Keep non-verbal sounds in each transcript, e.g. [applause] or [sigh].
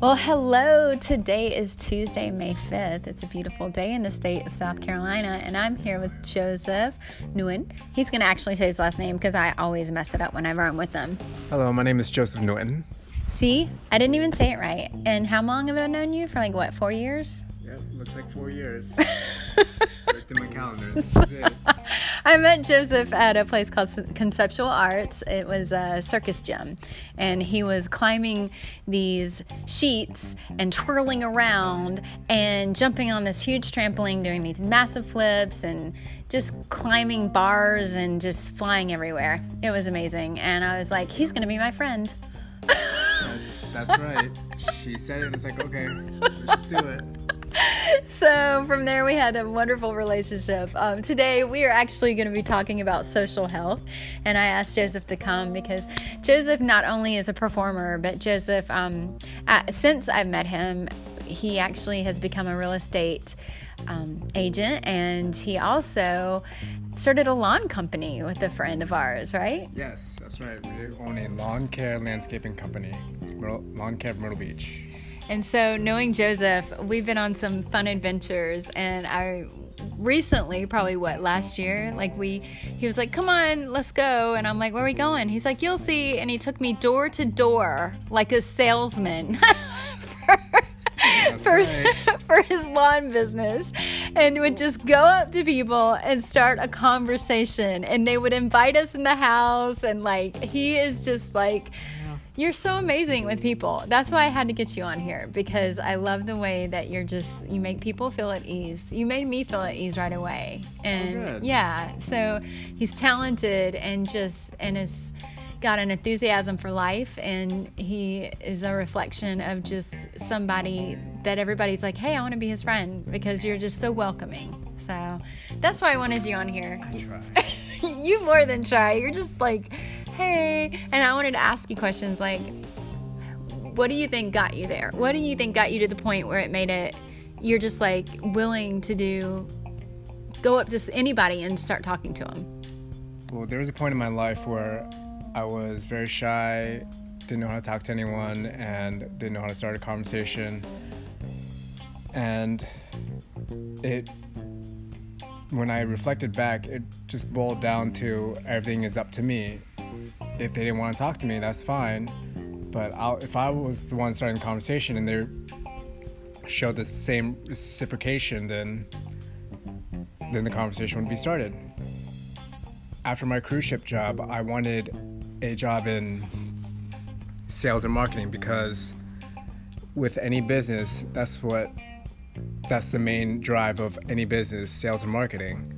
Well, hello. Today is Tuesday, May 5th. It's a beautiful day in the state of South Carolina, and I'm here with Joseph Nguyen. He's going to actually say his last name because I always mess it up whenever I'm with him. Hello, my name is Joseph Nguyen. See, I didn't even say it right. And how long have I known you? For like what, four years? Yeah, looks like four years. [laughs] Looked in my calendar. [laughs] This is it. I met Joseph at a place called Conceptual Arts. It was a circus gym, and he was climbing these sheets and twirling around and jumping on this huge trampoline, doing these massive flips and just climbing bars and just flying everywhere. It was amazing, and I was like, he's going to be my friend. That's, that's right. She said it. and It's like, okay, let's just do it. [laughs] so from there we had a wonderful relationship um, today we are actually going to be talking about social health and i asked joseph to come because joseph not only is a performer but joseph um, since i've met him he actually has become a real estate um, agent and he also started a lawn company with a friend of ours right Yes, that's right. We own a lawn care landscaping company, Lawn Care Myrtle Beach. And so, knowing Joseph, we've been on some fun adventures. And I recently, probably what, last year, like we, he was like, come on, let's go. And I'm like, where are we going? He's like, you'll see. And he took me door to door like a salesman. [laughs] for, right. [laughs] for his lawn business and would just go up to people and start a conversation and they would invite us in the house and like he is just like you're so amazing with people. That's why I had to get you on here because I love the way that you're just you make people feel at ease. You made me feel at ease right away. Oh, and good. yeah, so he's talented and just and is got an enthusiasm for life and he is a reflection of just somebody that everybody's like, "Hey, I want to be his friend because you're just so welcoming." So, that's why I wanted you on here I try. [laughs] you more than try. You're just like, hey. And I wanted to ask you questions like, what do you think got you there? What do you think got you to the point where it made it, you're just like willing to do, go up to anybody and start talking to them? Well, there was a point in my life where I was very shy, didn't know how to talk to anyone, and didn't know how to start a conversation. And it, when I reflected back, it just boiled down to everything is up to me. If they didn't want to talk to me, that's fine. But I'll, if I was the one starting the conversation and they showed the same reciprocation, then then the conversation would be started after my cruise ship job, I wanted a job in sales and marketing because with any business, that's what that's the main drive of any business, sales and marketing.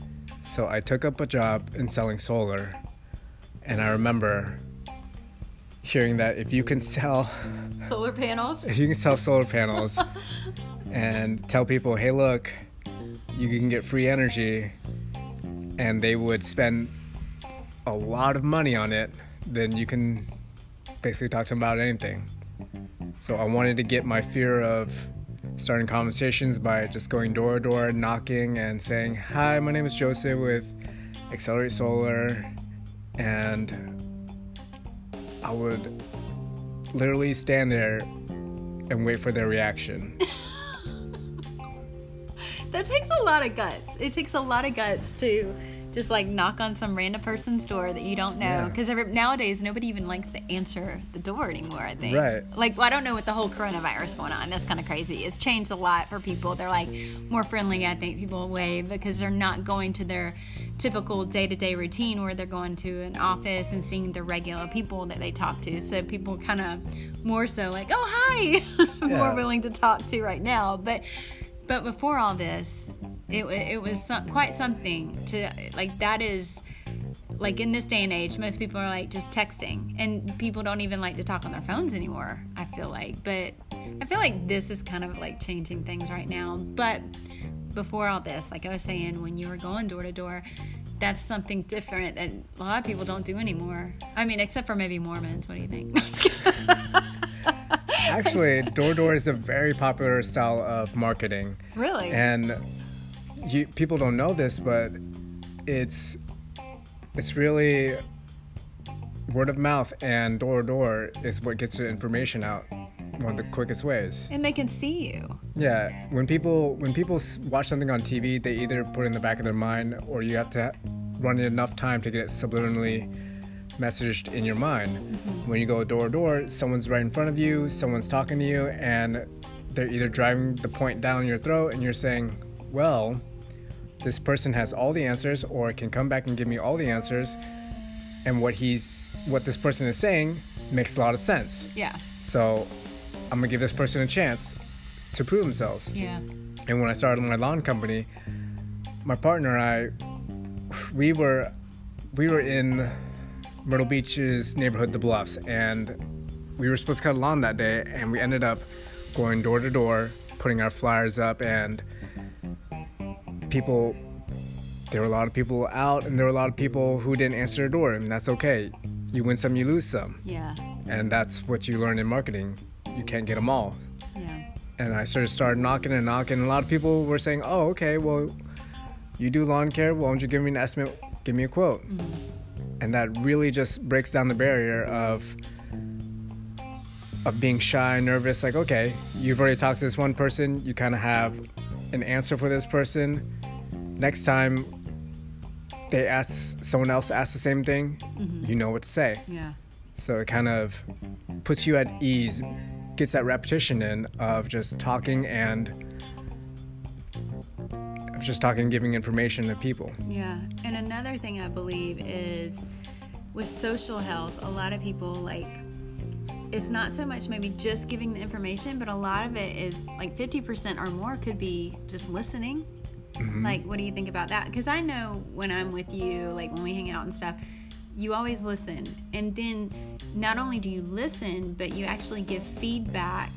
So I took up a job in selling solar and I remember hearing that if you can sell Solar panels? if you can sell solar panels [laughs] and tell people, hey, look, you can get free energy, and they would spend a lot of money on it, then you can basically talk to them about anything. So I wanted to get my fear of starting conversations by just going door to door, knocking, and saying, Hi, my name is Joseph with Accelerate Solar, and I would literally stand there and wait for their reaction. [laughs] That takes a lot of guts. It takes a lot of guts to just like knock on some random person's door that you don't know. Yeah. Because nowadays nobody even likes to answer the door anymore. I think. Right. Like well, I don't know with the whole coronavirus going on. That's kind of crazy. It's changed a lot for people. They're like more friendly. I think people wave because they're not going to their typical day-to-day routine where they're going to an office and seeing the regular people that they talk to. So people kind of more so like, oh hi, [laughs] more Yeah. willing to talk to right now. But but before all this, it, it was some, quite something to like. That is like in this day and age, most people are like just texting, and people don't even like to talk on their phones anymore. I feel like, but I feel like this is kind of like changing things right now. But before all this, like I was saying, when you were going door to door, that's something different that a lot of people don't do anymore. I mean, except for maybe Mormons. What do you think? No, [laughs] I'm just kidding. [laughs] Actually, door to door is a very popular style of marketing. really? and you, people don't know this, but it's it's really word of mouth and door to door is what gets the information out. One of the quickest ways. And they can see you. Yeah, when people when people watch something on TV, they either put it in the back of their mind, or you have to run it enough time to get it subliminally messaged in your mind. Mm-hmm. When you go door to door, someone's right in front of you, someone's talking to you, and they're either driving the point down your throat, and you're saying, "Well, this person has all the answers, or can come back and give me all the answers." And what he's what this person is saying makes a lot of sense. Yeah. So I'm gonna give this person a chance to prove themselves. Yeah. And when I started my lawn company, my partner and I, we were, we were in Myrtle Beach's neighborhood, The Bluffs, and we were supposed to cut a lawn that day, and we ended up going door to door, putting our flyers up, and people. There were a lot of people out, and there were a lot of people who didn't answer the door, and that's okay. You win some, you lose some, Yeah. and that's what you learn in marketing. You can't get them all Yeah. and I sort of started knocking and knocking. And a lot of people were saying, "Oh, okay, well, you do lawn care. Why don't you give me an estimate? Give me a quote." Mm-hmm. And that really just breaks down the barrier of of being shy, nervous. Like, okay, you've already talked to this one person. You kind of have an answer for this person. Next time they ask someone else to ask the same thing, mm-hmm. you know what to say. Yeah. So it kind of puts you at ease, gets that repetition in of just talking and of just talking, giving information to people. Yeah. And another thing I believe is with social health, a lot of people like it's not so much maybe just giving the information, but a lot of it is like 50% or more could be just listening. Mm-hmm. Like, what do you think about that? Because I know when I'm with you, like when we hang out and stuff, you always listen. And then not only do you listen, but you actually give feedback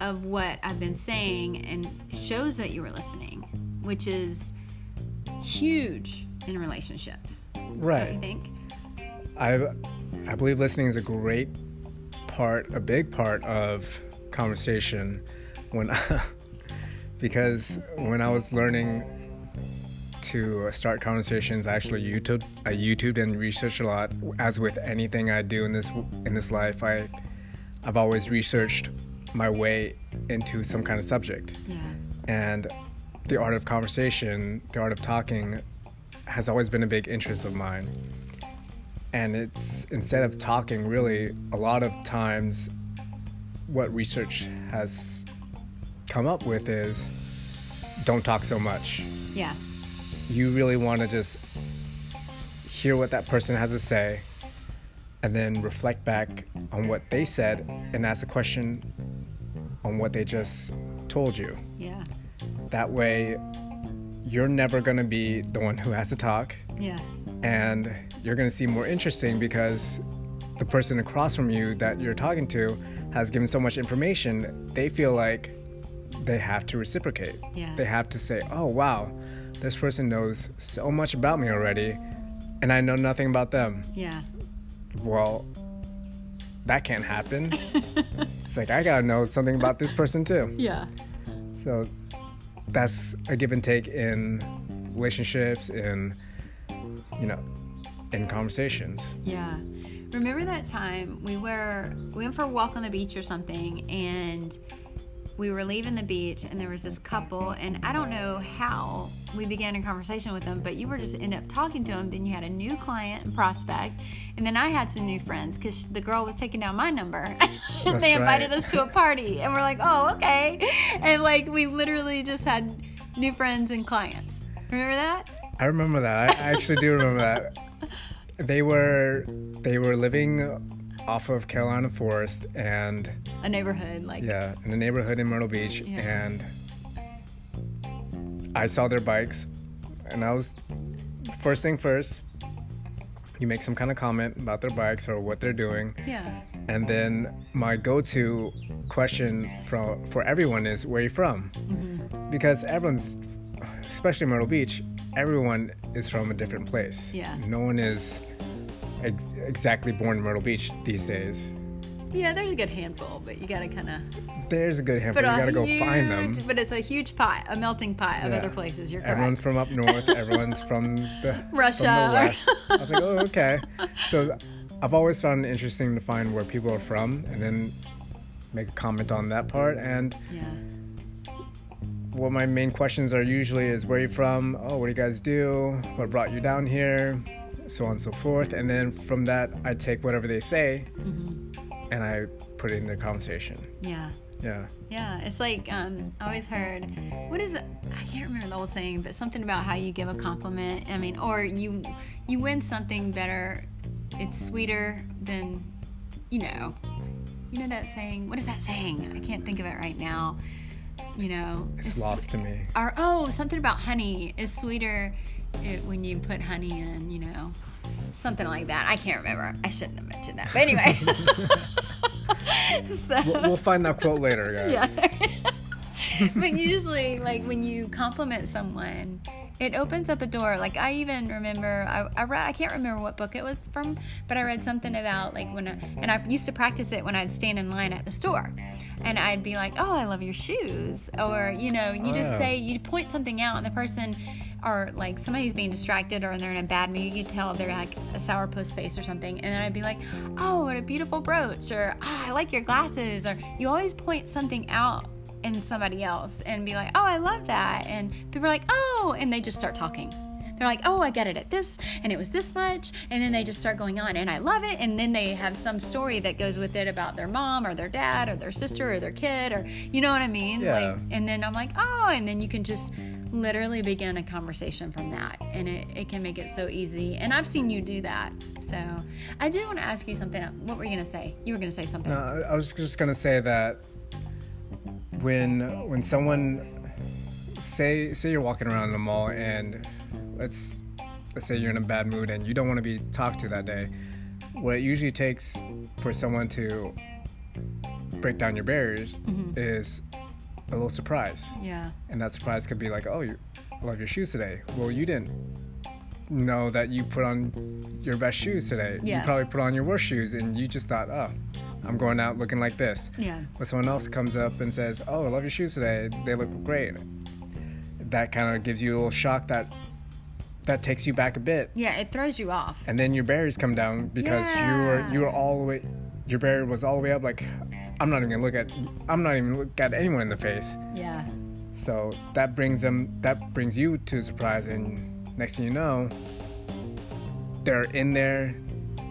of what I've been saying and shows that you were listening, which is huge in relationships. Don't you Right. think? I I believe listening is a great part, a big part of conversation when [laughs] because when I was learning to start conversations, I actually YouTube I YouTubed and researched a lot. As with anything I do in this in this life, I I've always researched my way into some kind of subject. Yeah. and the art of conversation, the art of talking, has always been a big interest of mine. And it's instead of talking, really, a lot of times, what research has come up with is don't talk so much. Yeah. You really want to just hear what that person has to say and then reflect back on what they said and ask a question on what they just told you. Yeah. That way, you're never going to be the one who has to talk, Yeah. and you're going to seem more interesting because the person across from you that you're talking to has given so much information, they feel like they have to reciprocate. Yeah. They have to say, oh, wow, this person knows so much about me already, and I know nothing about them. Yeah. Well, that can't happen. [laughs] it's like, I got to know something about this person too. Yeah. So that's a give and take in relationships, in you know, in conversations. Yeah. Remember that time we were we went for a walk on the beach or something and we were leaving the beach and there was this couple and I don't know how we began a conversation with them, but you were just end up talking to them. Then you had a new client and prospect, and then I had some new friends because the girl was taking down my number. [laughs] and they invited right. us to a party, and we're like, oh okay, and like we literally just had new friends and clients. Remember that? I remember that. I I actually do remember that. They were they were living off of Carolina Forest and A neighborhood like yeah, in the neighborhood in Myrtle Beach Yeah. and I saw their bikes and I was first thing first you make some kind of comment about their bikes or what they're doing yeah. And then my go-to question from for everyone is where are you from? Mm-hmm. Because everyone's, especially Myrtle Beach, everyone is from a different place. Yeah. No one is ex- exactly born in Myrtle Beach these days. Yeah, there's a good handful, but you gotta kind of. There's a good handful. But You gotta go huge, find them. but it's a huge pot, a melting pot of Yeah. other places. You're correct. Everyone's from up north. everyone's from the [laughs] From Russia. the west. [laughs] I was like, oh, okay. So I've always found it interesting to find where people are from, and then make a comment on that part. And Yeah. what my main questions are usually is where are you from? Oh, what do you guys do? What brought you down here? So on and so forth. And then from that, I take whatever they say Mm-hmm. and I put it in the conversation. Yeah. Yeah. Yeah, it's like um, I always heard, what is it? I can't remember the old saying, but something about how you give a compliment. I mean, or you you win something better. It's sweeter than, you know, you know that saying. What is that saying? I can't think of it right now. You know, It's lost to me. Or oh, something about honey is sweeter it, when you put honey in. You know, something like that. I can't remember. I shouldn't have mentioned that. But anyway. [laughs] so, We'll, we'll find that quote later, guys. yeah. [laughs] but usually, like when you compliment someone, it opens up a door. Like I even remember, I, I read, I can't remember what book it was from, but I read something about like when, I, and I used to practice it when I'd stand in line at the store, and I'd be like, "Oh, I love your shoes," or you know, you just Oh. say, you point something out, and the person, or like somebody's being distracted, or they're in a bad mood, you could tell they're like a sourpuss face or something, and then I'd be like, "Oh, what a beautiful brooch," or "Oh, I like your glasses," or you always point something out in somebody else and be like, oh, I love that. And people are like, oh, and they just start talking. They're like, oh, I got it at this, and it was this much. And then they just start going on, and I love it. And then they have some story that goes with it about their mom or their dad or their sister or their kid, or you know what I mean? Yeah. Like, and then I'm like, oh, and then you can just literally begin a conversation from that. And it, it can make it so easy. And I've seen you do that. So I do want to ask you something. What were you going to say? You were going to say something. No, I I was just gonna say that when when someone say say you're walking around the mall and let's let's say you're in a bad mood and you don't want to be talked to that day, what it usually takes for someone to break down your barriers mm-hmm. is a little surprise, Yeah. and that surprise could be like, oh, you I love your shoes today. Well, you didn't know that you put on your best shoes today. Yeah. You probably put on your worst shoes, and you just thought, oh, I'm going out looking like this. Yeah. But someone else comes up and says, "Oh, I love your shoes today. They look great." That kind of gives you a little shock that that takes you back a bit, Yeah, it throws you off. and then your barriers come down because you were you were all the way, your barrier was all the way up. Like, I'm not even gonna look at, I'm not even look at anyone in the face. Yeah. So that brings them, that brings you to a surprise, and next thing you know, they're in there,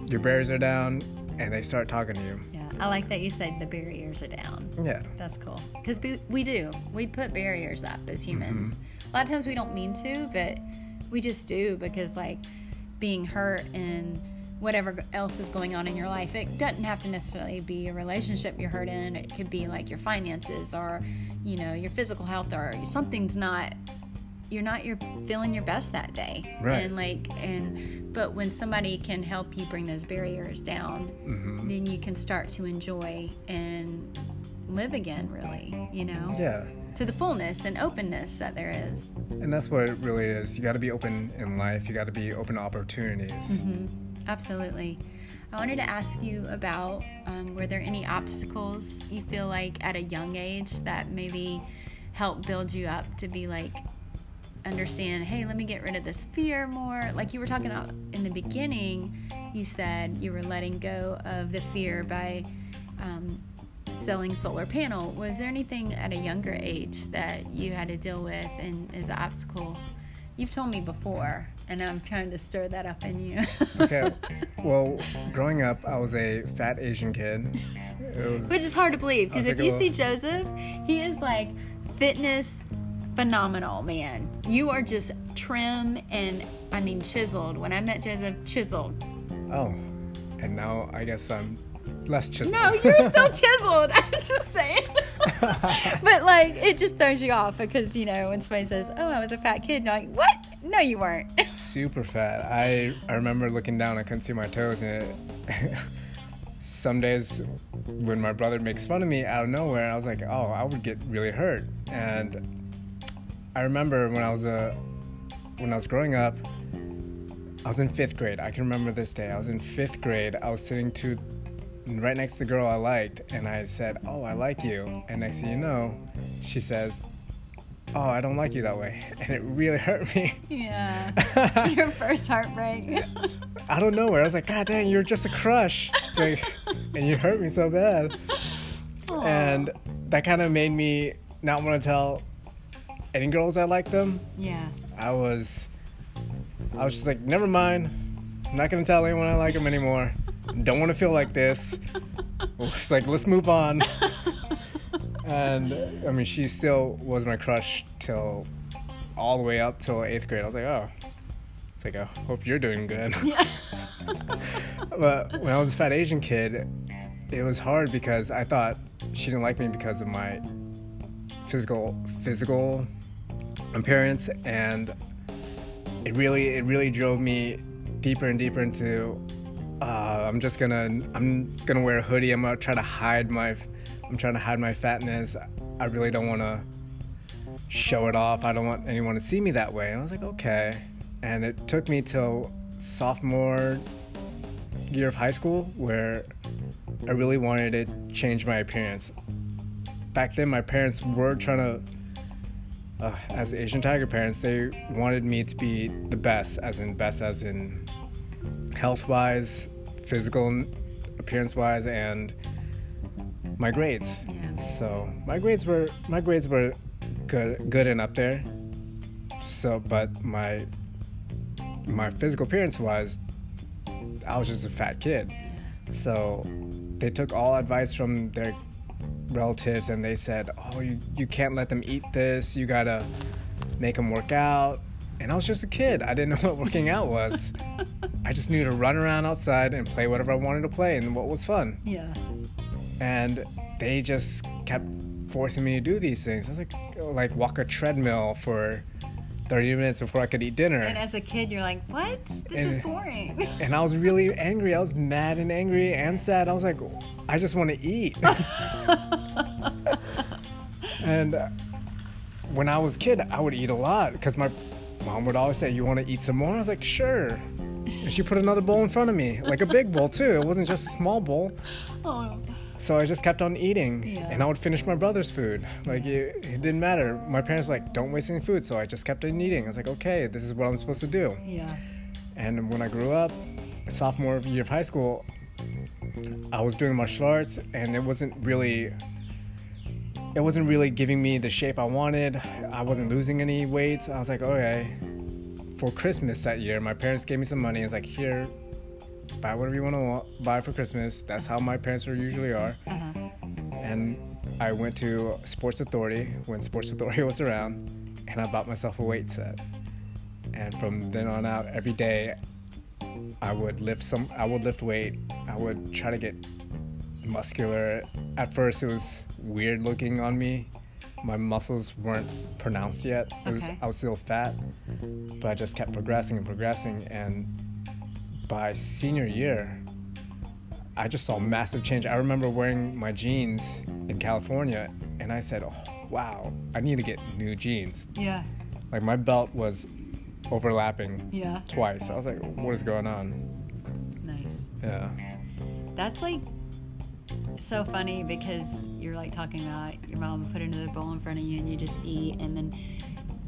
your barriers are down, and they start talking to you. Yeah. I like that you said the barriers are down. Yeah. That's cool. Because we, we do. We put barriers up as mm-hmm. humans. A lot of times we don't mean to, but we just do because, like, being hurt and whatever else is going on in your life, it doesn't have to necessarily be a relationship you're hurt in. It could be like your finances or, you know, your physical health or something's not. You're not you're feeling your best that day, Right. And like, and but when somebody can help you bring those barriers down, hmm then you can start to enjoy and live again really you know Yeah. to the fullness and openness that there is And that's what it really is. You got to be open in life. You got to be open to opportunities. hmm absolutely i wanted to ask you about um, were there any obstacles you feel like at a young age that maybe helped build you up to be like understand hey let me get rid of this fear more like you were talking about in the beginning you said you were letting go of the fear by um, selling solar panel was there anything at a younger age that you had to deal with and is an obstacle you've told me before and i'm trying to stir that up in you [laughs] Okay. Well, growing up, I was a fat Asian kid. It was, which is hard to believe because if you like, see joseph he is like fitness phenomenal man you are just trim and i mean chiseled when i met joseph chiseled oh, and now I guess I'm less chiseled. no you're still [laughs] chiseled [laughs] i'm just saying [laughs] but like it just throws you off because you know when somebody says oh i was a fat kid like what no you weren't super fat. I I remember looking down. I couldn't see my toes, and it, some days when my brother makes fun of me out of nowhere, I was like, oh, I would get really hurt. And I remember when I was a when I was growing up, I was in fifth grade. I can remember this day. I was in fifth grade. I was sitting to right next to the girl I liked, and I said, "Oh, I like you." And next thing you know, she says, "Oh, I don't like you that way," [laughs] and it really hurt me. yeah [laughs] your first heartbreak out of nowhere. I was like, God dang, you're just a crush. Like, and you hurt me so bad. Aw. and that kind of made me not want to tell any girls I like them. Yeah. I was, I was just like, never mind. I'm not gonna tell anyone I like them anymore. [laughs] Don't want to feel like this. It's like let's move on. And I mean, she still was my crush till all the way up till eighth grade. I was like, oh, it's like I hope you're doing good. [laughs] Yeah. [laughs] but when I was a fat Asian kid, it was hard because I thought she didn't like me because of my physical physical appearance, and it really it really drove me deeper and deeper into. Uh, I'm just gonna I'm gonna wear a hoodie. I'm gonna try to hide my I'm trying to hide my fatness. I really don't want to show it off. I don't want anyone to see me that way. And I was like, okay. And it took me till sophomore year of high school where I really wanted to change my appearance. Back then, my parents were trying to, uh, as Asian Tiger parents, they wanted me to be the best, as in best, as in health wise, physical appearance wise, and my grades. Yeah. So my grades were my grades were good good and up there. So but my my physical appearance wise, I was just a fat kid. So they took all advice from their relatives and they said, "Oh, you you can't let them eat this. You gotta make them work out." And I was just a kid. I didn't know [laughs] what working out was. I just knew to run around outside and play whatever I wanted to play and what was fun Yeah. and they just kept forcing me to do these things. I was like, like walk a treadmill for 30 minutes before I could eat dinner. And as a kid, you're like, what? This is boring. [laughs] And I was really angry. I was mad and angry and sad. I was like, I just want to eat. [laughs] and uh, when I was a kid, I would eat a lot because my mom would always say, "You want to eat some more?" I was like, "Sure." And she put another bowl in front of me, like a big bowl too. It wasn't just a small bowl. [laughs] oh. So I just kept on eating, Yeah. and I would finish my brother's food. Like it, it didn't matter. My parents were like, "Don't waste any food," so I just kept on eating. I was like, "Okay, this is what I'm supposed to do." Yeah. And when I grew up, sophomore year of high school, I was doing martial arts, and it wasn't really, it wasn't really giving me the shape I wanted. I wasn't losing any weight. I was like, okay. For Christmas that year, my parents gave me some money. It's like, here, buy whatever you want to buy for Christmas. That's how my parents are usually are. Uh-huh. And I went to Sports Authority when Sports Authority [laughs] was around, and I bought myself a weight set. And from then on out, every day, I would lift some. I would lift weight. I would try to get muscular. At first, it was weird looking on me. My muscles weren't pronounced yet. It was, Okay. I was still fat, but I just kept progressing and progressing. And by senior year, I just saw massive change. I remember wearing my jeans in California, and I said, "Oh, wow! I need to get new jeans." Yeah. Like my belt was overlapping Yeah. twice. I was like, "What is going on?" Nice. Yeah. That's like so funny because you're like talking about your mom put another bowl in front of you and you just eat and then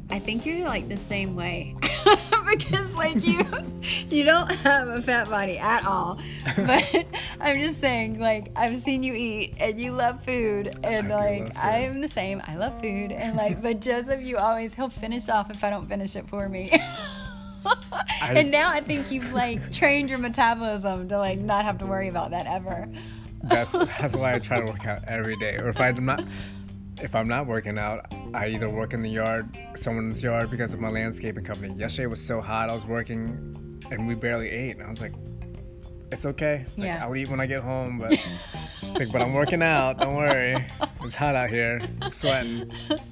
I think you're like the same way [laughs] because like you [laughs] you don't have a fat body at all. But [laughs] I'm just saying like I've seen you eat and you love food and do like food. I am the same. I love food and like but Joseph you always he'll finish off if I don't finish it for me [laughs] and now I think you've like trained your metabolism to like not have to worry about that ever. That's [laughs] that's why I try to work out every day. Or if I'm not if I'm not working out, I either work in the yard, someone's yard because of my landscaping company. Yesterday was so hot, I was working and we barely ate. And I was like, it's okay. It's like, Yeah. I'll eat when I get home, but it's like, but I'm working out. Don't worry. It's hot out here. I'm sweating.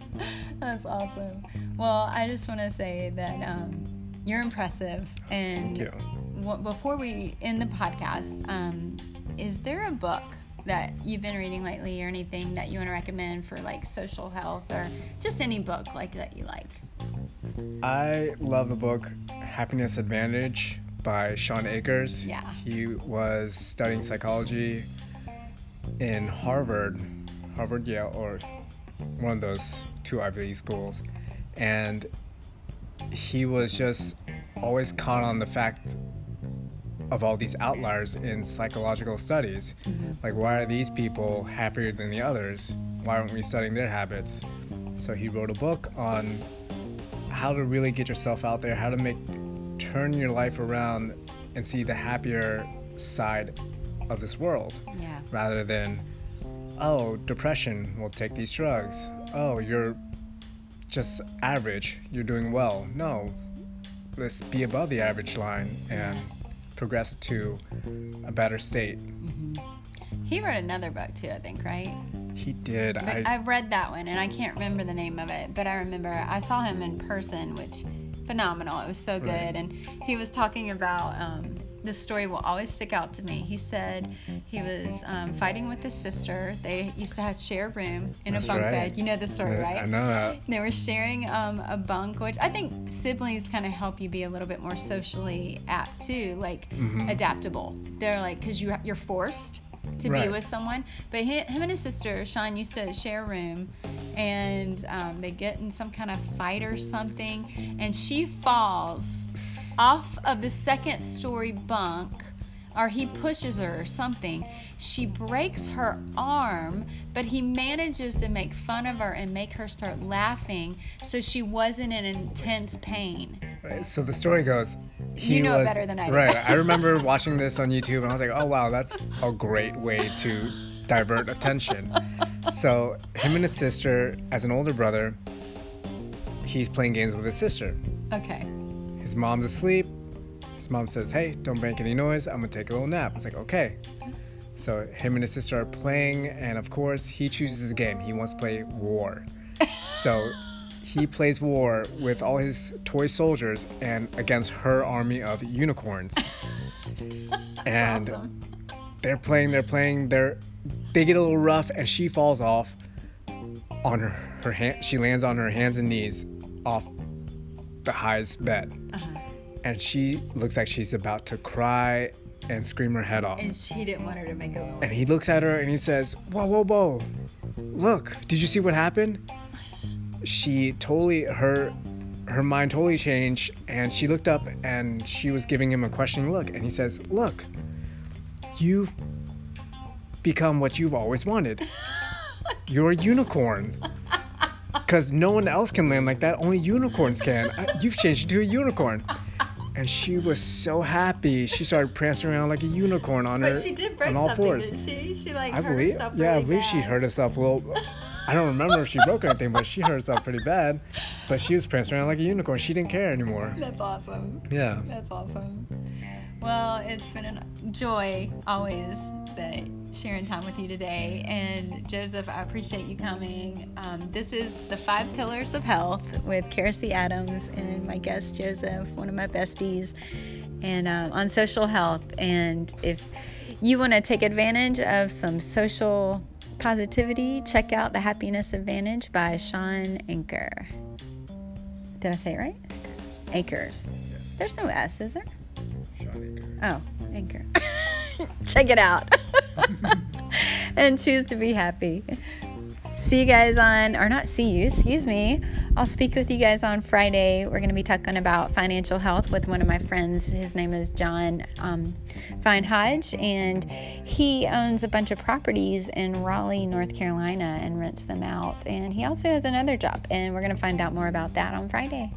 [laughs] That's awesome. Well, I just want to say that um, you're impressive. And Thank you. w- before we end the podcast, um, is there a book that you've been reading lately or anything that you want to recommend for like social health or just any book like that you like? I love the book Happiness Advantage by Shawn Akers. Yeah. He was studying psychology in Harvard, Harvard, Yale, or one of those two Ivy League schools. And he was just always caught on the fact of all these outliers in psychological studies. Mm-hmm. Like, why are these people happier than the others? Why aren't we studying their habits? So he wrote a book on how to really get yourself out there, how to make turn your life around and see the happier side of this world Yeah. rather than oh depression we'll take these drugs oh you're just average you're doing well no let's be above the average line and progress to a better state He wrote another book too, I think, right? he did I, I've read that one and I can't remember the name of it, but I remember I saw him in person, which phenomenal. It was so good. Right. And he was talking about um, this story will always stick out to me. He said he was um, fighting with his sister. They used to have share a room in That's a bunk right. bed. You know the story, right? I know that They were sharing um, a bunk, which I think siblings kind of help you be a little bit more socially apt too, like Mm-hmm. adaptable. They're like because you you're forced to be with someone. But hi- him and his sister Sean used to share a room, and um, they get in some kind of fight or something, and she falls off of the second story bunk or he pushes her or something. She breaks her arm, but he manages to make fun of her and make her start laughing so she wasn't in intense pain. So the story goes he You know was, better than I do. right i remember [laughs] watching this on youtube and i was like oh wow that's a great way to divert attention so him and his sister as an older brother he's playing games with his sister Okay. his mom's asleep his mom says hey don't make any noise. I'm gonna take a little nap. It's like okay. So him and his sister are playing and of course he chooses a game. He wants to play war. [laughs] So he plays war with all his toy soldiers and against her army of unicorns. [laughs] And Awesome. they're playing they're playing they're they get a little rough and she falls off on her her hand she lands on her hands and knees off the highest bed. Uh-huh. And she looks like she's about to cry and scream her head off. And she didn't want her to make a noise. and he looks at her and he says whoa whoa whoa. Look did you see what happened? [laughs] She totally her her mind totally changed and she looked up and she was giving him a questioning look. And he says look you've become what you've always wanted. [laughs] You're a unicorn. Because no one else can land like that. Only unicorns can. I- [laughs] you've changed into a unicorn and she was so happy she started prancing around like a unicorn on her But she did break on all something, fours didn't she? She like I hurt believe, herself yeah, I really believe she hurt herself a little. I don't remember if she broke anything, but she hurt herself pretty bad. But she was prancing around like a unicorn. She didn't care anymore. That's awesome. Yeah. That's awesome. Well, it's been a joy always that sharing time with you today. And Joseph, I appreciate you coming. Um, this is the Five Pillars of Health with Kerosy Adams and my guest Joseph, one of my besties, and um, on social health. And if you want to take advantage of some social positivity, check out The Happiness Advantage by Shawn Anker. Did I say it right? Acres. There's no S, is there? Shawn Anker. Oh, Anchor. [laughs] [laughs] Check it out. [laughs] and choose to be happy. See you guys on, or not see you, excuse me. I'll speak with you guys on Friday. We're going to be talking about financial health with one of my friends. His name is John um, Fine Hodge, and he owns a bunch of properties in Raleigh, North Carolina, and rents them out. And he also has another job, and we're going to find out more about that on Friday.